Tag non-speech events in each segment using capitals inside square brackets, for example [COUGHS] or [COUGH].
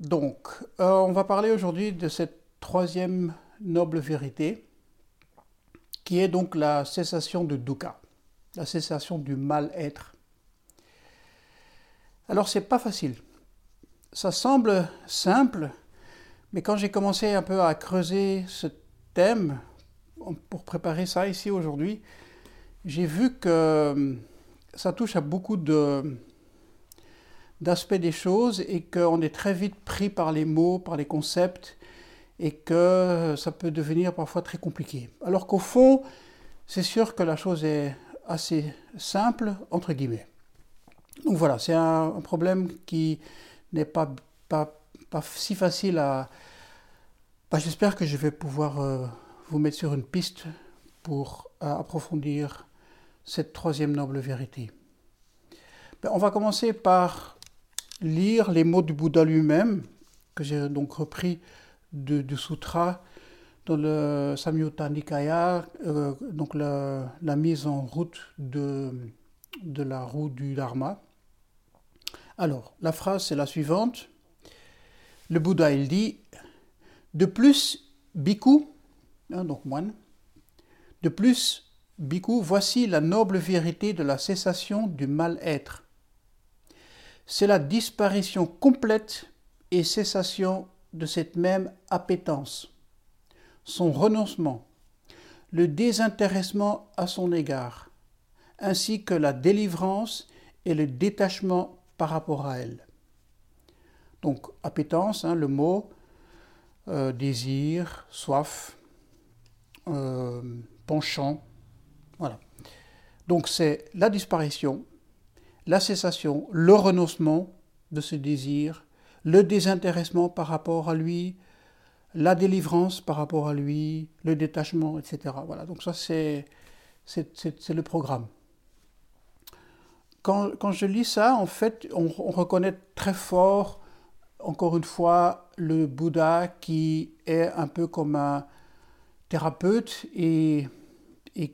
Donc, euh, on va parler aujourd'hui de cette troisième noble vérité, qui est donc la cessation de dukkha, la cessation du mal-être. Alors, c'est pas facile. Ça semble simple, mais quand j'ai commencé un peu à creuser ce thème pour préparer ça ici aujourd'hui, j'ai vu que hum, ça touche à beaucoup de d'aspects des choses et qu'on est très vite pris par les mots, par les concepts et que ça peut devenir parfois très compliqué. Alors qu'au fond, c'est sûr que la chose est assez simple, entre guillemets. Donc voilà, c'est un, problème qui n'est pas, si facile à... Bah, j'espère que je vais pouvoir euh, vous mettre sur une piste pour euh, approfondir cette troisième noble vérité. Ben, on va commencer par lire les mots du Bouddha lui-même, que j'ai donc repris du, sutra dans le Samyutta Nikaya, euh, donc la, mise en route de, la roue du Dharma. Alors, la phrase c'est la suivante. Le Bouddha, il dit De plus, bhikkhu, hein, donc moine, de plus, bhikkhu, voici la noble vérité de la cessation du mal-être c'est la disparition complète et cessation de cette même appétence, son renoncement, le désintéressement à son égard, ainsi que la délivrance et le détachement par rapport à elle. Donc, appétence, hein, le mot, euh, désir, soif, euh, penchant, voilà. Donc, c'est la disparition la cessation, le renoncement de ce désir, le désintéressement par rapport à lui, la délivrance par rapport à lui, le détachement, etc. Voilà, donc ça c'est, le programme. Quand, je lis ça, en fait, on, reconnaît très fort, encore une fois, le Bouddha qui est un peu comme un thérapeute et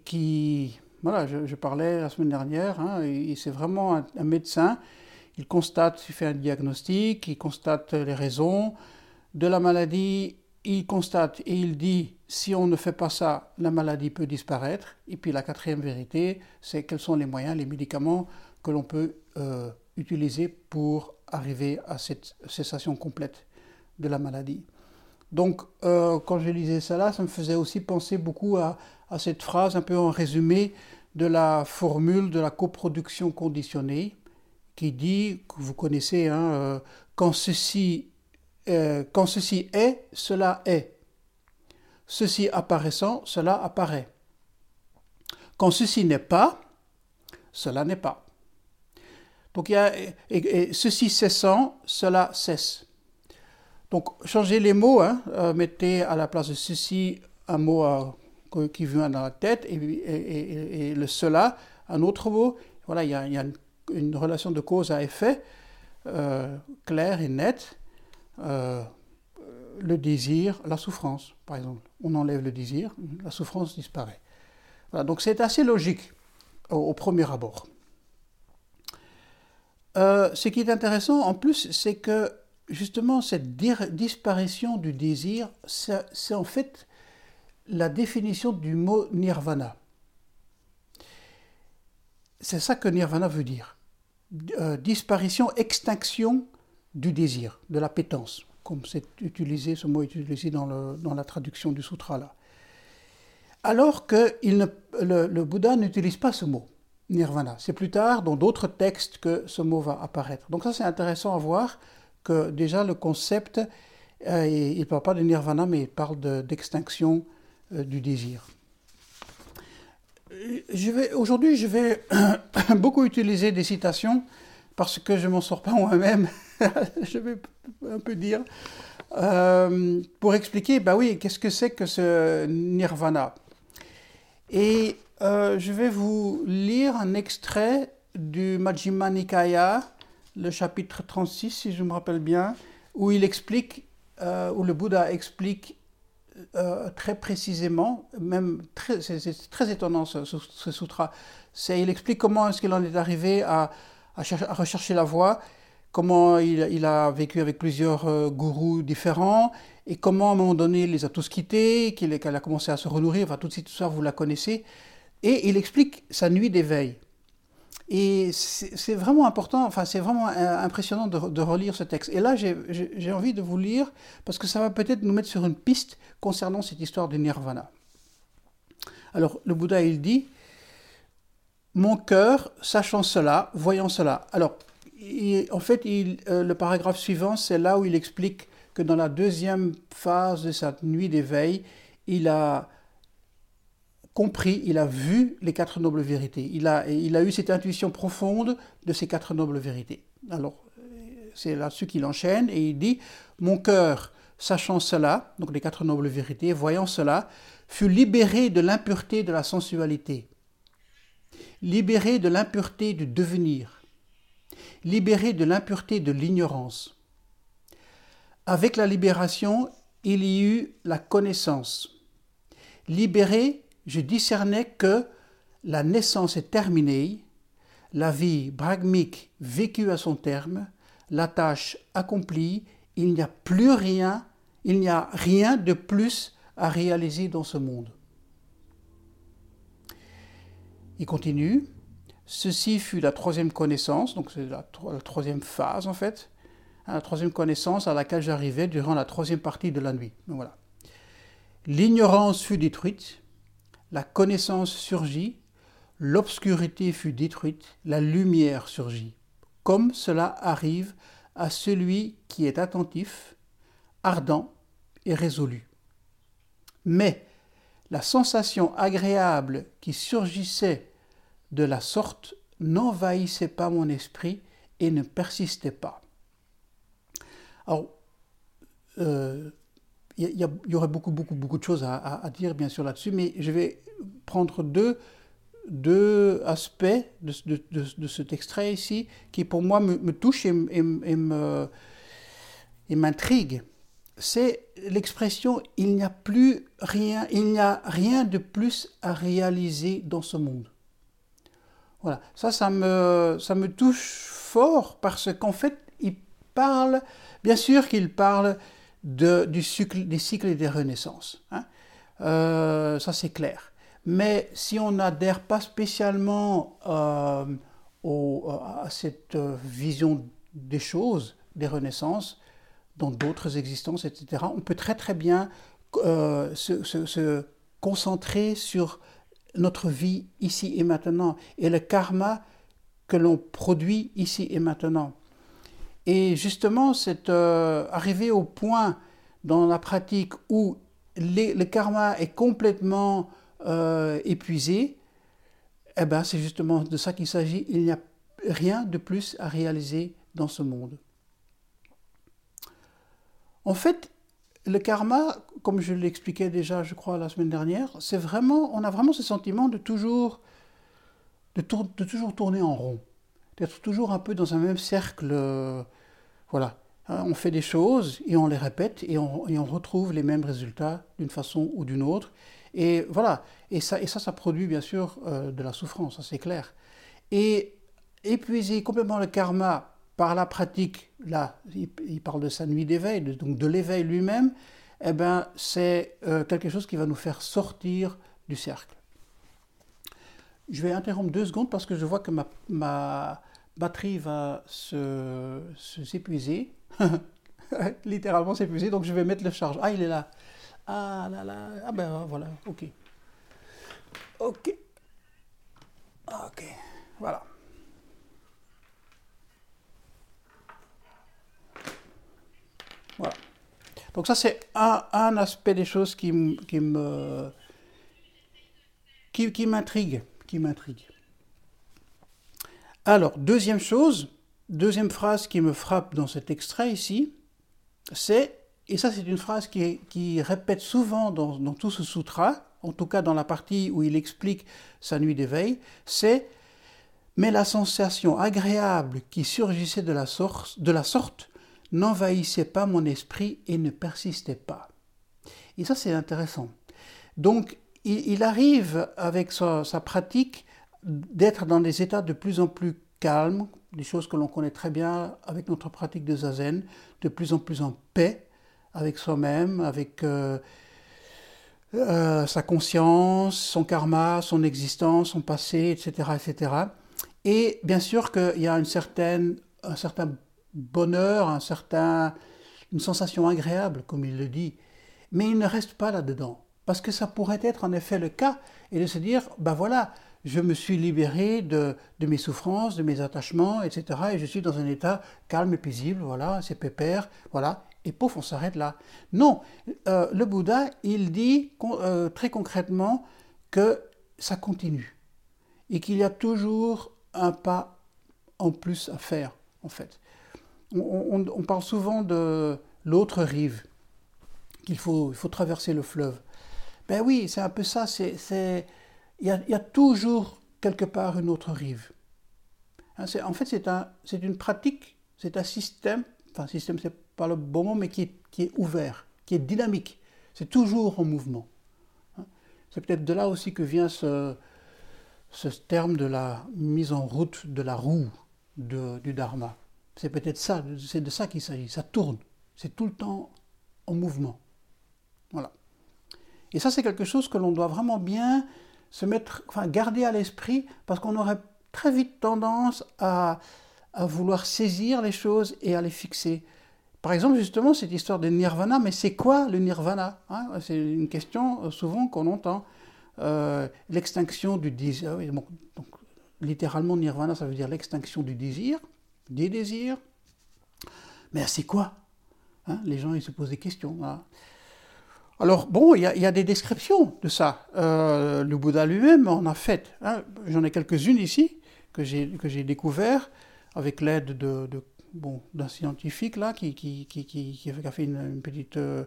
qui voilà, je, parlais la semaine dernière, hein, c'est vraiment un, médecin. Il constate, il fait un diagnostic, il constate les raisons de la maladie, il constate et il dit si on ne fait pas ça, la maladie peut disparaître. Et puis la quatrième vérité, c'est quels sont les moyens, les médicaments que l'on peut euh, utiliser pour arriver à cette cessation complète de la maladie. Donc, euh, quand je lisais là, ça me faisait aussi penser beaucoup à, à cette phrase un peu en résumé de la formule de la coproduction conditionnée qui dit, que vous connaissez, hein, euh, quand, ceci, euh, quand ceci est, cela est. Ceci apparaissant, cela apparaît. Quand ceci n'est pas, cela n'est pas. Donc il y a, et, ceci cessant, cela cesse. Donc changez les mots, hein, euh, mettez à la place de ceci un mot qui vient dans la tête et, le cela, un autre mot. Voilà, il y a, une, relation de cause à effet euh, claire et nette. Euh, le désir, la souffrance, par exemple. On enlève le désir, la souffrance disparaît. Donc c'est assez logique au, premier abord. Euh, ce qui est intéressant en plus, c'est que justement cette disparition du désir, c'est en fait la définition du mot nirvana. C'est ça que nirvana veut dire. Euh, disparition, extinction du désir, de l'appétence, comme c'est utilisé, ce mot est utilisé dans, la traduction du sutra. Alors que le, Bouddha n'utilise pas ce mot, nirvana. C'est plus tard, dans d'autres textes, que ce mot va apparaître. Donc ça, c'est intéressant à voir que déjà le concept, euh, il ne parle pas de nirvana, mais il parle d'extinction du désir. Aujourd'hui, je vais [COUGHS] beaucoup utiliser des citations parce que je m'en sors pas moi-même, [LAUGHS] je vais un peu dire, euh, pour expliquer, bah oui, qu'est-ce que c'est que ce nirvana Et euh, je vais vous lire un extrait du Majjhima Nikaya, le chapitre 36, si je me rappelle bien, où il explique, où le Bouddha explique euh, très précisément, même c'est très étonnant ce, sutra. il explique comment est-ce qu'il en est arrivé à, à, rechercher la voie, comment il, a vécu avec plusieurs euh, gourous différents, et comment à un moment donné il les a tous quittés, qu'il a commencé à se renourrir, enfin tout, tout ça vous la connaissez. Et il explique sa nuit d'éveil. Et c'est vraiment important, enfin c'est vraiment euh, impressionnant de, relire ce texte. Et là, j'ai envie de vous lire parce que ça va peut-être nous mettre sur une piste concernant cette histoire du nirvana. Alors, le Bouddha, il dit, mon cœur, sachant cela, voyant cela. Alors, en fait, euh, le paragraphe suivant, c'est là où il explique que dans la deuxième phase de sa nuit d'éveil, il a compris, il a vu les quatre nobles vérités. Il a, il a eu cette intuition profonde de ces quatre nobles vérités. Alors, c'est là-dessus qu'il enchaîne et il dit Mon cœur, sachant cela, donc les quatre nobles vérités, voyant cela, fut libéré de l'impureté de la sensualité, libéré de l'impureté du devenir, libéré de l'impureté de l'ignorance. Avec la libération, il y eut la connaissance. Libéré je discernais que la naissance est terminée, la vie bragmique vécue à son terme, la tâche accomplie, il n'y a plus rien, il n'y a rien de plus à réaliser dans ce monde. Il continue. Ceci fut la troisième connaissance, donc c'est la, troisième phase en fait, hein, la troisième connaissance à laquelle j'arrivais durant la troisième partie de la nuit. voilà. L'ignorance fut détruite, la connaissance surgit, l'obscurité fut détruite, la lumière surgit, comme cela arrive à celui qui est attentif, ardent et résolu. Mais la sensation agréable qui surgissait de la sorte n'envahissait pas mon esprit et ne persistait pas. Alors, euh, il y, aurait beaucoup, beaucoup, beaucoup de choses à, dire, bien sûr, là-dessus, mais je vais prendre deux, deux aspects de, de, de, cet extrait ici qui, pour moi, me, me touchent et, et, et m'intriguent. C'est l'expression il n'y a plus rien, il n'y a rien de plus à réaliser dans ce monde. Voilà, ça, ça me, ça me touche fort parce qu'en fait, il parle, bien sûr qu'il parle du cycle, des cycles et des renaissances. Hein. Euh, ça, c'est clair. Mais si on n'adhère pas spécialement euh, à cette vision des choses, des renaissances, dans d'autres existences, etc., on peut très très bien euh, se, concentrer sur notre vie ici et maintenant et le karma que l'on produit ici et maintenant. Et justement, c'est euh, au point dans la pratique où le karma est complètement euh, épuisé, eh ben, c'est justement de ça qu'il s'agit. Il n'y a rien de plus à réaliser dans ce monde. En fait, le karma, comme je l'expliquais déjà, je crois, la semaine dernière, c'est vraiment, on a vraiment ce sentiment de toujours, de toujours tourner en rond, d'être toujours un peu dans un même cercle euh, voilà. Hein, on fait des choses et on les répète et on, retrouve les mêmes résultats d'une façon ou d'une autre. Et voilà. Et ça, et ça, ça produit bien sûr euh, de la souffrance, c'est clair. Et épuiser complètement le karma par la pratique, là, il, parle de sa nuit d'éveil, donc de l'éveil lui-même, eh ben, c'est euh, quelque chose qui va nous faire sortir du cercle. Je vais interrompre deux secondes parce que je vois que ma, batterie va se, s'épuiser. [LAUGHS] Littéralement s'épuiser. Donc je vais mettre le charge. Ah, il est là. Ah là là. Ah ben voilà. Ok. Ok. Ok. Voilà. Voilà. Donc ça c'est un, un, aspect des choses qui, qui me qui, qui m'intrigue, qui m'intrigue. Alors, deuxième chose, deuxième phrase qui me frappe dans cet extrait ici, c'est, et ça c'est une phrase qui, répète souvent dans, tout ce sutra, en tout cas dans la partie où il explique sa nuit d'éveil, c'est mais la sensation agréable qui surgissait de la, sorte, de la sorte n'envahissait pas mon esprit et ne persistait pas. Et ça c'est intéressant. Donc il, arrive avec sa pratique d'être dans des états de plus en plus calmes, des choses que l'on connaît très bien avec notre pratique de zazen, de plus en plus en paix avec soi-même, avec euh, euh, sa conscience, son karma, son existence, son passé, etc., etc. Et bien sûr qu'il y a une certaine, un certain bonheur, un certain, une sensation agréable, comme il le dit, mais il ne reste pas là-dedans, parce que ça pourrait être en effet le cas, et de se dire, ben voilà, je me suis libéré de, mes souffrances, de mes attachements, etc. Et je suis dans un état calme et paisible, voilà, c'est pépère, voilà, et pouf, on s'arrête là. Non, euh, le Bouddha, il dit euh, très concrètement que ça continue et qu'il y a toujours un pas en plus à faire, en fait. On, on parle souvent de l'autre rive, qu'il faut, il faut traverser le fleuve. Ben oui, c'est un peu ça, c'est il y, a, toujours quelque part une autre rive. Hein, en fait, c'est un, une pratique, c'est un système, enfin, système, c'est pas le bon mot, mais qui qui est ouvert, qui est dynamique. C'est toujours en mouvement. Hein. C'est peut-être de là aussi que vient ce, ce terme de la mise en route de la roue du Dharma. C'est peut-être ça, c'est de ça qu'il s'agit. Ça tourne. C'est tout le temps en mouvement. Voilà. Et ça, c'est quelque chose que l'on doit vraiment bien se mettre, enfin, garder à l'esprit, parce qu'on aurait très vite tendance à, à, vouloir saisir les choses et à les fixer. Par exemple, justement, cette histoire de nirvana, mais c'est quoi le nirvana hein? C'est une question euh, souvent qu'on entend. Euh, l'extinction du désir. Ah donc, littéralement, nirvana, ça veut dire l'extinction du désir, des désirs. Mais c'est quoi? Hein? Les gens, ils se posent des questions. Alors bon, il y, a, des descriptions de ça. Euh, le Bouddha lui-même en a fait. Hein. J'en ai quelques-unes ici que j'ai que découvert avec l'aide de, bon d'un scientifique là qui qui, qui, qui, a fait une, petite euh,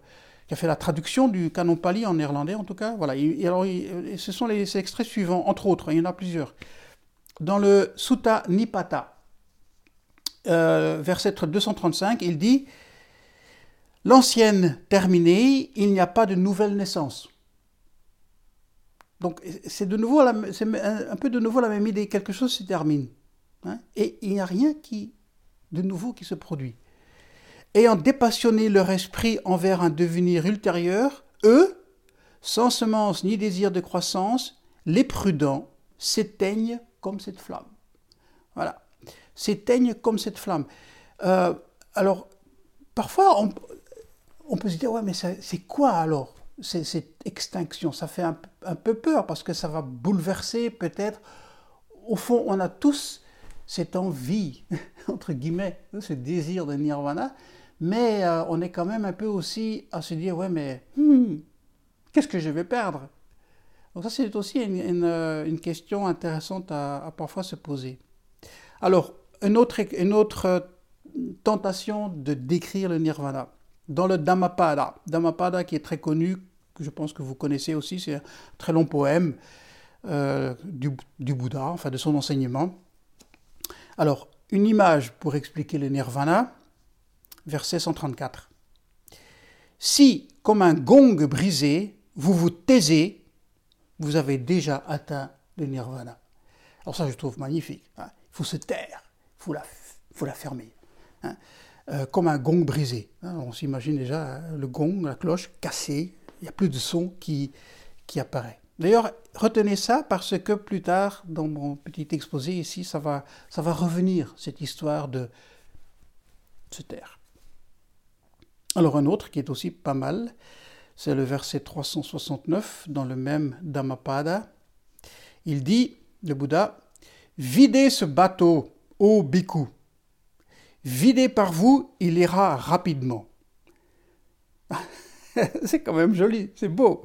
qui a fait la traduction du canon pali en néerlandais en tout cas. Voilà. Et, alors ce sont les extraits suivants entre autres. Il y en a plusieurs. Dans le Sutta Nipata, euh, verset 235, il dit L'ancienne terminée, il n'y a pas de nouvelle naissance. Donc c'est de nouveau un, peu de nouveau la même idée, quelque chose se termine. Hein, et il n'y a rien qui, de nouveau qui se produit. Ayant dépassionné leur esprit envers un devenir ultérieur, eux, sans semence ni désir de croissance, les prudents s'éteignent comme cette flamme. Voilà, s'éteignent comme cette flamme. Euh, alors, parfois, on, on peut se dire, ouais, mais c'est quoi alors cette extinction? Ça fait un, peu peur parce que ça va bouleverser peut-être. Au fond, on a tous cette envie, [LAUGHS] entre guillemets, ce désir de nirvana, mais euh, on est quand même un peu aussi à se dire, ouais, mais hmm, qu'est-ce que je vais perdre? Donc ça, c'est aussi une, question intéressante à, parfois se poser. Alors, une autre, une autre tentation de décrire le nirvana dans le Dhammapada. Dhammapada qui est très connu, que je pense que vous connaissez aussi, c'est un très long poème euh, du, Bouddha, enfin de son enseignement. Alors, une image pour expliquer le nirvana, verset 134. Si, comme un gong brisé, vous vous taisez, vous avez déjà atteint le nirvana. Alors ça, je trouve magnifique. Hein. Il faut se taire, il faut la, la fermer. Hein. Euh, comme un gong brisé. Hein, on s'imagine déjà euh, le gong, la cloche cassée, il n'y a plus de son qui, qui apparaît. D'ailleurs, retenez ça parce que plus tard, dans mon petit exposé ici, ça va, ça va revenir, cette histoire de se taire. Alors un autre qui est aussi pas mal, c'est le verset 369 dans le même Dhammapada. Il dit, le Bouddha, Videz ce bateau, ô bhikkhu, Vidé par vous, il ira rapidement. [LAUGHS] c'est quand même joli, c'est beau.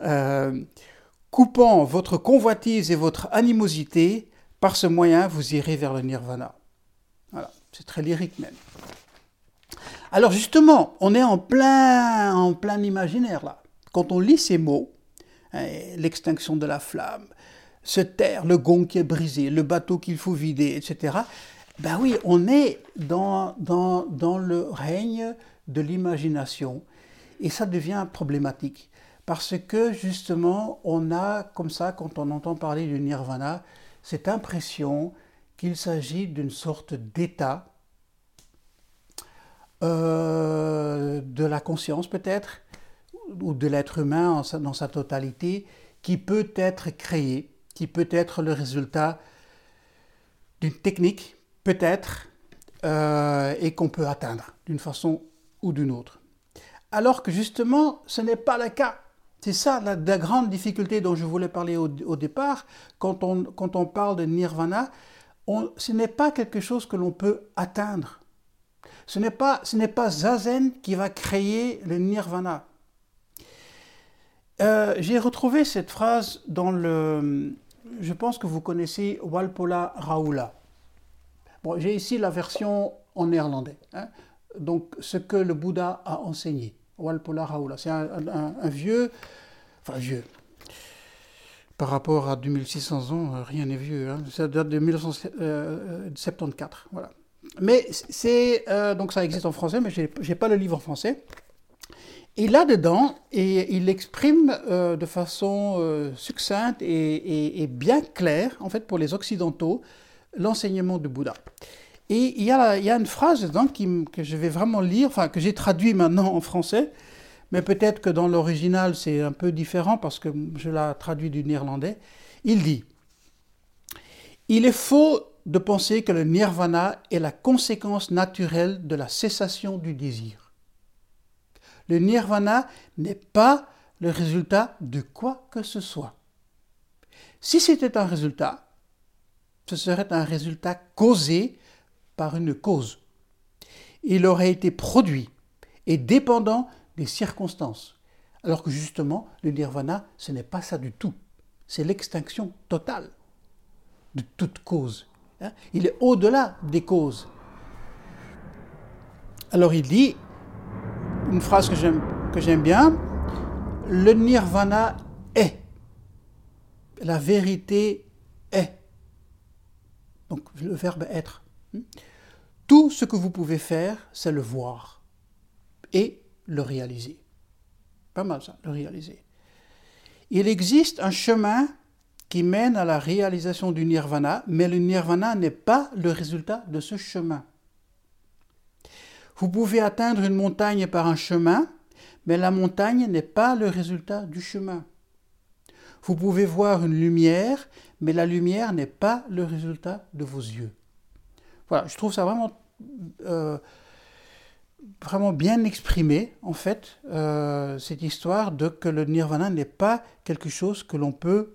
Euh, coupant votre convoitise et votre animosité, par ce moyen, vous irez vers le nirvana. Voilà, c'est très lyrique même. Alors justement, on est en plein, en plein imaginaire là. Quand on lit ces mots, hein, l'extinction de la flamme, se taire, le gong qui est brisé, le bateau qu'il faut vider, etc. Ben oui, on est dans, le règne de l'imagination. Et ça devient problématique. Parce que justement, on a comme ça, quand on entend parler du nirvana, cette impression qu'il s'agit d'une sorte d'état euh, de la conscience peut-être, ou de l'être humain dans sa totalité, qui peut être créé, qui peut être le résultat d'une technique, peut-être, euh, et qu'on peut atteindre d'une façon ou d'une autre. Alors que justement, ce n'est pas le cas. C'est ça la, grande difficulté dont je voulais parler au, départ. Quand on, quand on, parle de nirvana, ce n'est pas quelque chose que l'on peut atteindre. Ce n'est pas, ce n'est pas Zazen qui va créer le nirvana. Euh, j'ai retrouvé cette phrase dans le. Je pense que vous connaissez Walpola Raoula. Bon, j'ai ici la version en néerlandais. Hein. Donc, ce que le Bouddha a enseigné. Walpola Raoula. C'est un, vieux. Enfin, vieux. Par rapport à 2600 ans, euh, rien n'est vieux. Hein. Ça date de 1974. Voilà. Mais c'est. Euh, donc, ça existe en français, mais je n'ai pas le livre en français. Et là-dedans, il exprime euh, de façon euh, succincte et, bien claire, en fait, pour les Occidentaux, l'enseignement du Bouddha. Et il y a, une phrase dedans que je vais vraiment lire, enfin, que j'ai traduit maintenant en français, mais peut-être que dans l'original c'est un peu différent parce que je l'ai traduit du néerlandais. Il dit Il est faux de penser que le nirvana est la conséquence naturelle de la cessation du désir. Le nirvana n'est pas le résultat de quoi que ce soit. Si c'était un résultat, ce serait un résultat causé par une cause. Il aurait été produit et dépendant des circonstances. Alors que justement, le nirvana, ce n'est pas ça du tout. C'est l'extinction totale de toute cause. Hein. Il est au-delà des causes. Alors il dit, une phrase que j'aime, que j'aime bien. Le nirvana est. La vérité est. Donc le verbe être. Tout ce que vous pouvez faire, c'est le voir et le réaliser. Pas mal ça, le réaliser. Il existe un chemin qui mène à la réalisation du nirvana, mais le nirvana n'est pas le résultat de ce chemin. Vous pouvez atteindre une montagne par un chemin, mais la montagne n'est pas le résultat du chemin. Vous pouvez voir une lumière, mais la lumière n'est pas le résultat de vos yeux. Voilà, je trouve ça vraiment, euh, vraiment bien exprimé, en fait, euh, cette histoire de que le nirvana n'est pas quelque chose que l'on peut,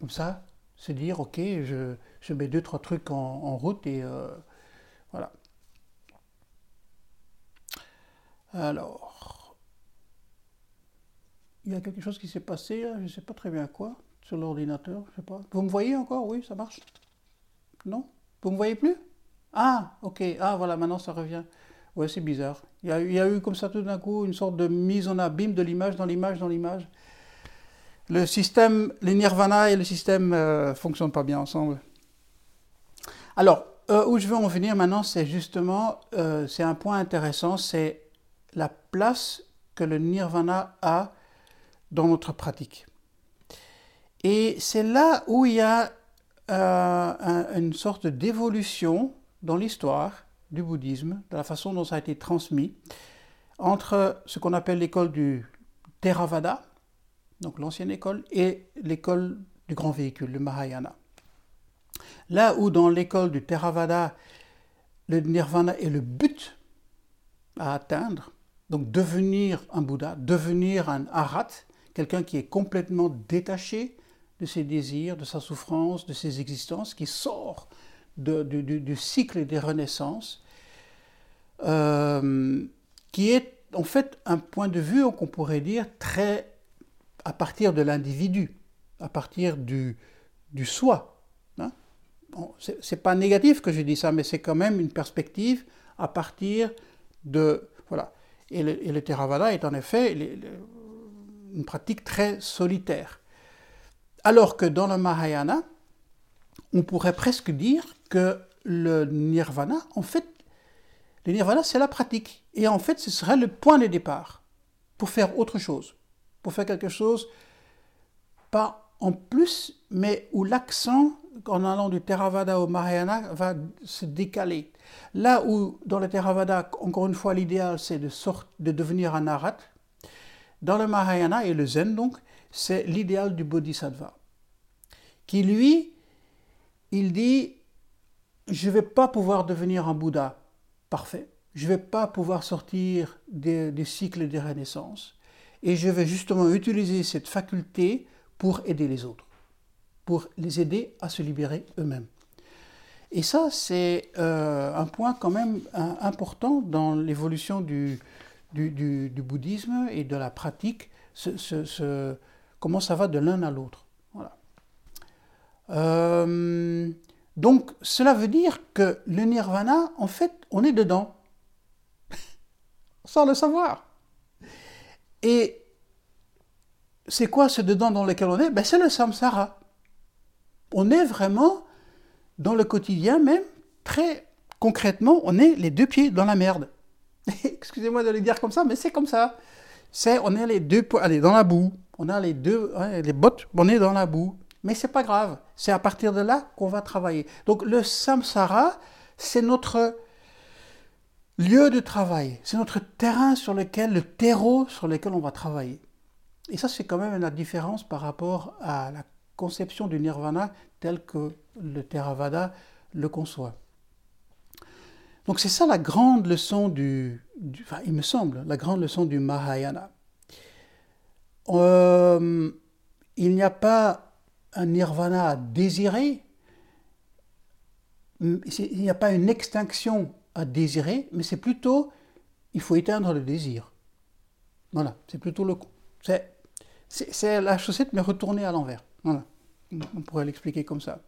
comme ça, se dire, ok, je, mets deux, trois trucs en, route et euh, voilà. Alors, il y a quelque chose qui s'est passé, je ne sais pas très bien quoi, sur l'ordinateur, je sais pas. Vous me voyez encore? Oui, ça marche Non? Vous me voyez plus? Ah, ok, ah voilà, maintenant ça revient. Ouais, c'est bizarre. Il y, a, il y, a, eu comme ça tout d'un coup une sorte de mise en abîme de l'image dans l'image dans l'image. Le système, les nirvana et le système ne euh, fonctionnent pas bien ensemble. Alors, euh, où je veux en venir maintenant, c'est justement, euh, c'est un point intéressant, c'est la place que le nirvana a dans notre pratique. Et c'est là où il y a euh, une sorte d'évolution dans l'histoire du bouddhisme, de la façon dont ça a été transmis, entre ce qu'on appelle l'école du Theravada, donc l'ancienne école, et l'école du grand véhicule, le Mahayana. Là où dans l'école du Theravada, le nirvana est le but à atteindre, donc devenir un Bouddha, devenir un arat, quelqu'un qui est complètement détaché de ses désirs, de sa souffrance, de ses existences, qui sort du, cycle des renaissances, euh, qui est en fait un point de vue qu'on pourrait dire très à partir de l'individu, à partir du, soi. Hein. Bon, c'est pas négatif que je dis ça, mais c'est quand même une perspective à partir de voilà. Et le, Theravada est en effet une pratique très solitaire. Alors que dans le Mahayana, on pourrait presque dire que le nirvana, en fait, le nirvana, c'est la pratique. Et en fait, ce serait le point de départ pour faire autre chose, pour faire quelque chose, pas en plus, mais où l'accent en allant du Theravada au Mahayana, va se décaler. Là où, dans le Theravada, encore une fois, l'idéal, c'est de, de devenir un arat, dans le Mahayana et le Zen, donc, c'est l'idéal du Bodhisattva, qui, lui, il dit, je ne vais pas pouvoir devenir un Bouddha parfait, je ne vais pas pouvoir sortir des, des cycles des renaissances, et je vais justement utiliser cette faculté pour aider les autres, pour les aider à se libérer eux-mêmes. Et ça, c'est euh, un point quand même important dans l'évolution du, du, bouddhisme et de la pratique, comment ça va de l'un à l'autre. Voilà. Euh, donc, cela veut dire que le nirvana, en fait, on est dedans, [LAUGHS] sans le savoir. Et c'est quoi ce dedans dans lequel on est? Ben, C'est le samsara. On est vraiment dans le quotidien même, très concrètement, on est les deux pieds dans la merde. [LAUGHS] Excusez-moi de le dire comme ça, mais c'est comme ça. C'est, on est les deux, allez, dans la boue. On a les deux, bottes, on est dans la boue. Mais c'est pas grave. C'est à partir de là qu'on va travailler. Donc le samsara, c'est notre lieu de travail. C'est notre terrain sur lequel, le terreau sur lequel on va travailler. Et ça, c'est quand même la différence par rapport à la conception du nirvana tel que le Theravada le conçoit. Donc c'est ça la grande leçon du, enfin, la grande leçon du Mahayana. Euh, il n'y a pas un nirvana à désirer, il n'y a pas une extinction à désirer, mais c'est plutôt, il faut éteindre le désir. Voilà, c'est plutôt le, c'est c'est la chaussette, mais retournée à l'envers. Voilà. On pourrait l'expliquer comme ça.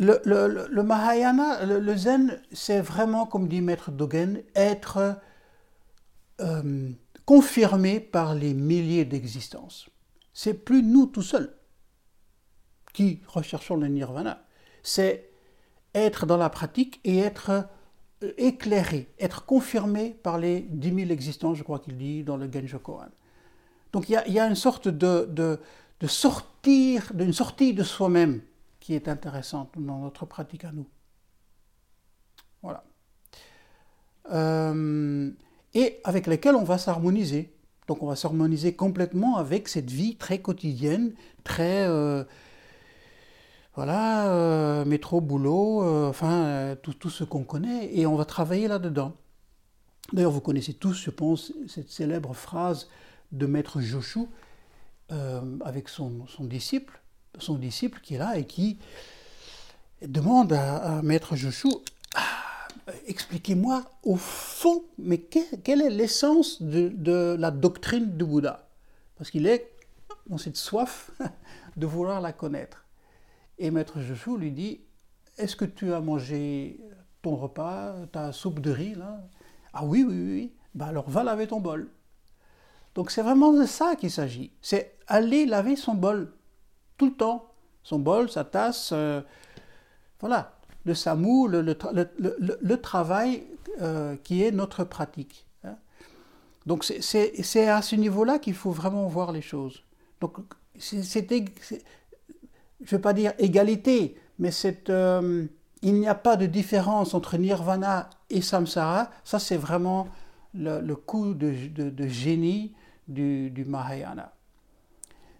Le, Mahayana, le, Zen, c'est vraiment, comme dit Maître Dogen, être euh, confirmé par les milliers d'existences. C'est plus nous tout seuls qui recherchons le nirvana. C'est être dans la pratique et être euh, éclairé, être confirmé par les dix mille existences, je crois qu'il dit dans le Genjo Kohan. Donc il y a, une sorte de, de, sortir, d'une sortie de soi-même qui est intéressante dans notre pratique à nous. Voilà. Euh, et avec lesquels on va s'harmoniser. Donc on va s'harmoniser complètement avec cette vie très quotidienne, très... Euh, voilà, euh, métro, boulot, enfin, tout, ce qu'on connaît, et on va travailler là-dedans. D'ailleurs, vous connaissez tous, je pense, cette célèbre phrase de Maître Joshu euh, avec son, disciple, son disciple qui est là et qui demande à, Maître Joshu ah, expliquez-moi au fond, mais quelle est l'essence de, la doctrine du Bouddha? Parce qu'il est dans cette soif [LAUGHS] de vouloir la connaître. Et Maître Joshu lui dit Est-ce que tu as mangé ton repas, ta soupe de riz Ah oui, oui, oui. Bah alors va laver ton bol. Donc c'est vraiment de ça qu'il s'agit. C'est aller laver son bol tout le temps. Son bol, sa tasse, euh, voilà, le samou, le, travail euh, qui est notre pratique. Hein. Donc c'est à ce niveau-là qu'il faut vraiment voir les choses. Donc je ne vais pas dire égalité, mais euh, il n'y a pas de différence entre nirvana et samsara. Ça c'est vraiment le, coup de, génie du Mahayana.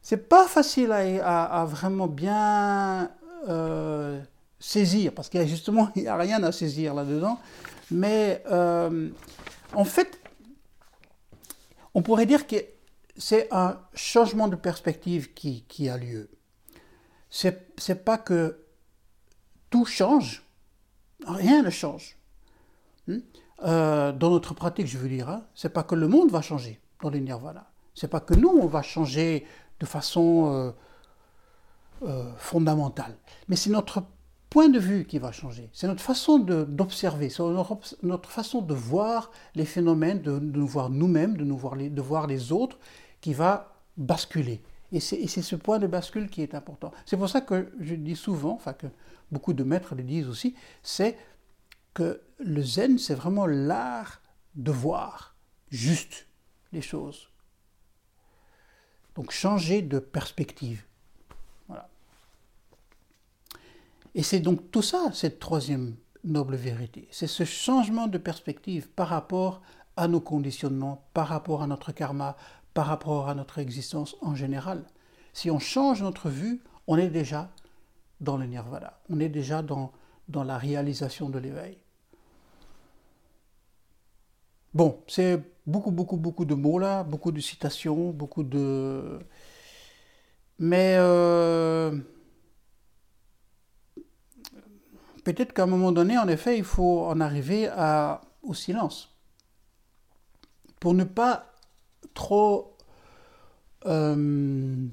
C'est pas facile à, vraiment bien euh, saisir, parce qu'il y a justement [LAUGHS] il n'y a rien à saisir là-dedans. Mais euh, en fait, on pourrait dire que c'est un changement de perspective qui, qui a lieu. C'est, c'est pas que tout change, rien ne change. Hmm? Euh, dans notre pratique, je veux dire, hein, c'est pas que le monde va changer, dans le nirvana. C'est pas que nous, on va changer de façon euh, euh, fondamentale, mais c'est notre point de vue qui va changer. C'est notre façon d'observer, c'est notre, façon de voir les phénomènes, de, nous voir nous-mêmes, de, nous de voir les autres, qui va basculer. Et c'est ce point de bascule qui est important. C'est pour ça que je dis souvent, enfin que beaucoup de maîtres le disent aussi, c'est que le zen, c'est vraiment l'art de voir juste les choses. Donc changer de perspective. Voilà. Et c'est donc tout ça, cette troisième noble vérité. C'est ce changement de perspective par rapport à nos conditionnements, par rapport à notre karma, par rapport à notre existence en général. Si on change notre vue, on est déjà dans le nirvana, on est déjà dans, dans la réalisation de l'éveil. Bon, c'est beaucoup, beaucoup, beaucoup de mots là, beaucoup de citations, beaucoup de... Mais euh, peut-être qu'à un moment donné, en effet, il faut en arriver au silence. Pour ne pas trop euh,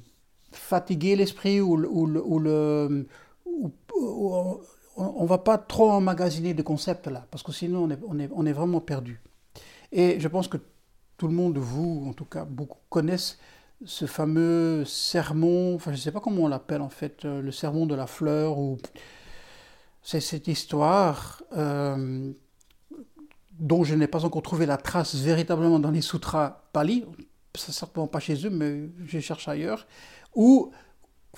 fatiguer l'esprit ou, le... on ne va pas trop emmagasiner de concepts là, parce que sinon on est vraiment perdu. Et je pense que tout le monde, vous en tout cas, beaucoup connaissent ce fameux sermon, enfin je ne sais pas comment on l'appelle en fait, euh, le sermon de la fleur, ou c'est cette histoire euh, dont je n'ai pas encore trouvé la trace véritablement dans les sutras pali, certainement pas chez eux, mais je cherche ailleurs, où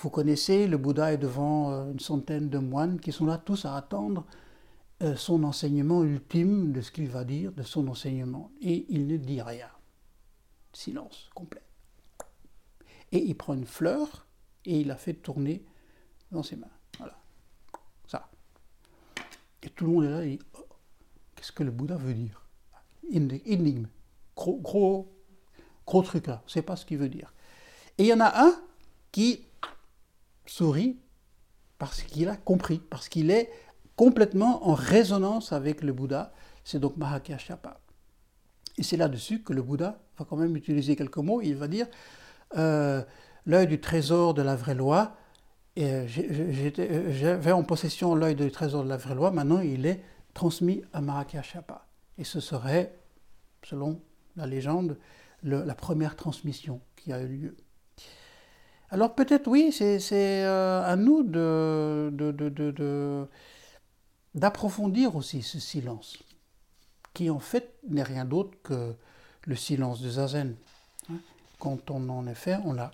vous connaissez, le Bouddha est devant euh, une centaine de moines qui sont là tous à attendre son enseignement ultime de ce qu'il va dire, de son enseignement. Et il ne dit rien. Silence complet. Et il prend une fleur et il la fait tourner dans ses mains. Voilà. Ça. Et tout le monde est là et dit oh, Qu'est-ce que le Bouddha veut dire? Énigme. Gros, gros, gros truc là. C'est pas ce qu'il veut dire. Et il y en a un qui sourit parce qu'il a compris, parce qu'il est complètement en résonance avec le Bouddha. C'est donc Mahakasyapa. Et c'est là-dessus que le Bouddha va quand même utiliser quelques mots. Il va dire euh, l'œil du trésor de la vraie loi. Euh, j'avais en possession l'œil du trésor de la vraie loi. Maintenant, il est transmis à Mahakasyapa. Et ce serait, selon la légende, la première transmission qui a eu lieu. Alors peut-être oui, c'est euh, à nous de, d'approfondir aussi ce silence qui en fait n'est rien d'autre que le silence de Zazen. Hein. Quand on en est fait, on l'a.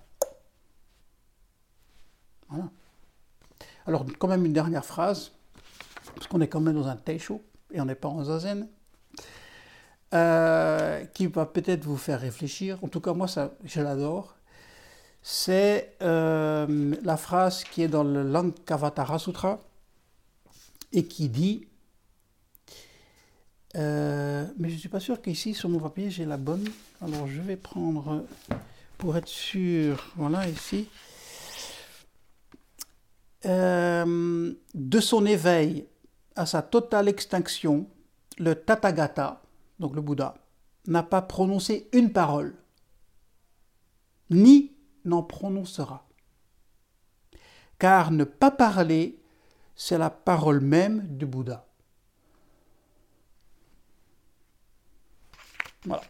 Voilà. Alors, quand même une dernière phrase, parce qu'on est quand même dans un Teisho et on n'est pas en Zazen, euh, qui va peut-être vous faire réfléchir. En tout cas, moi, ça, je l'adore. C'est euh, la phrase qui est dans le Lankavatara Sutra et qui dit euh, mais je ne suis pas sûr qu'ici, sur mon papier, j'ai la bonne. Alors, je vais prendre, pour être sûr, voilà, ici. Euh, de son éveil à sa totale extinction, le Tathagata, donc le Bouddha, n'a pas prononcé une parole, ni n'en prononcera. Car ne pas parler, c'est la parole même du Bouddha. Voilà.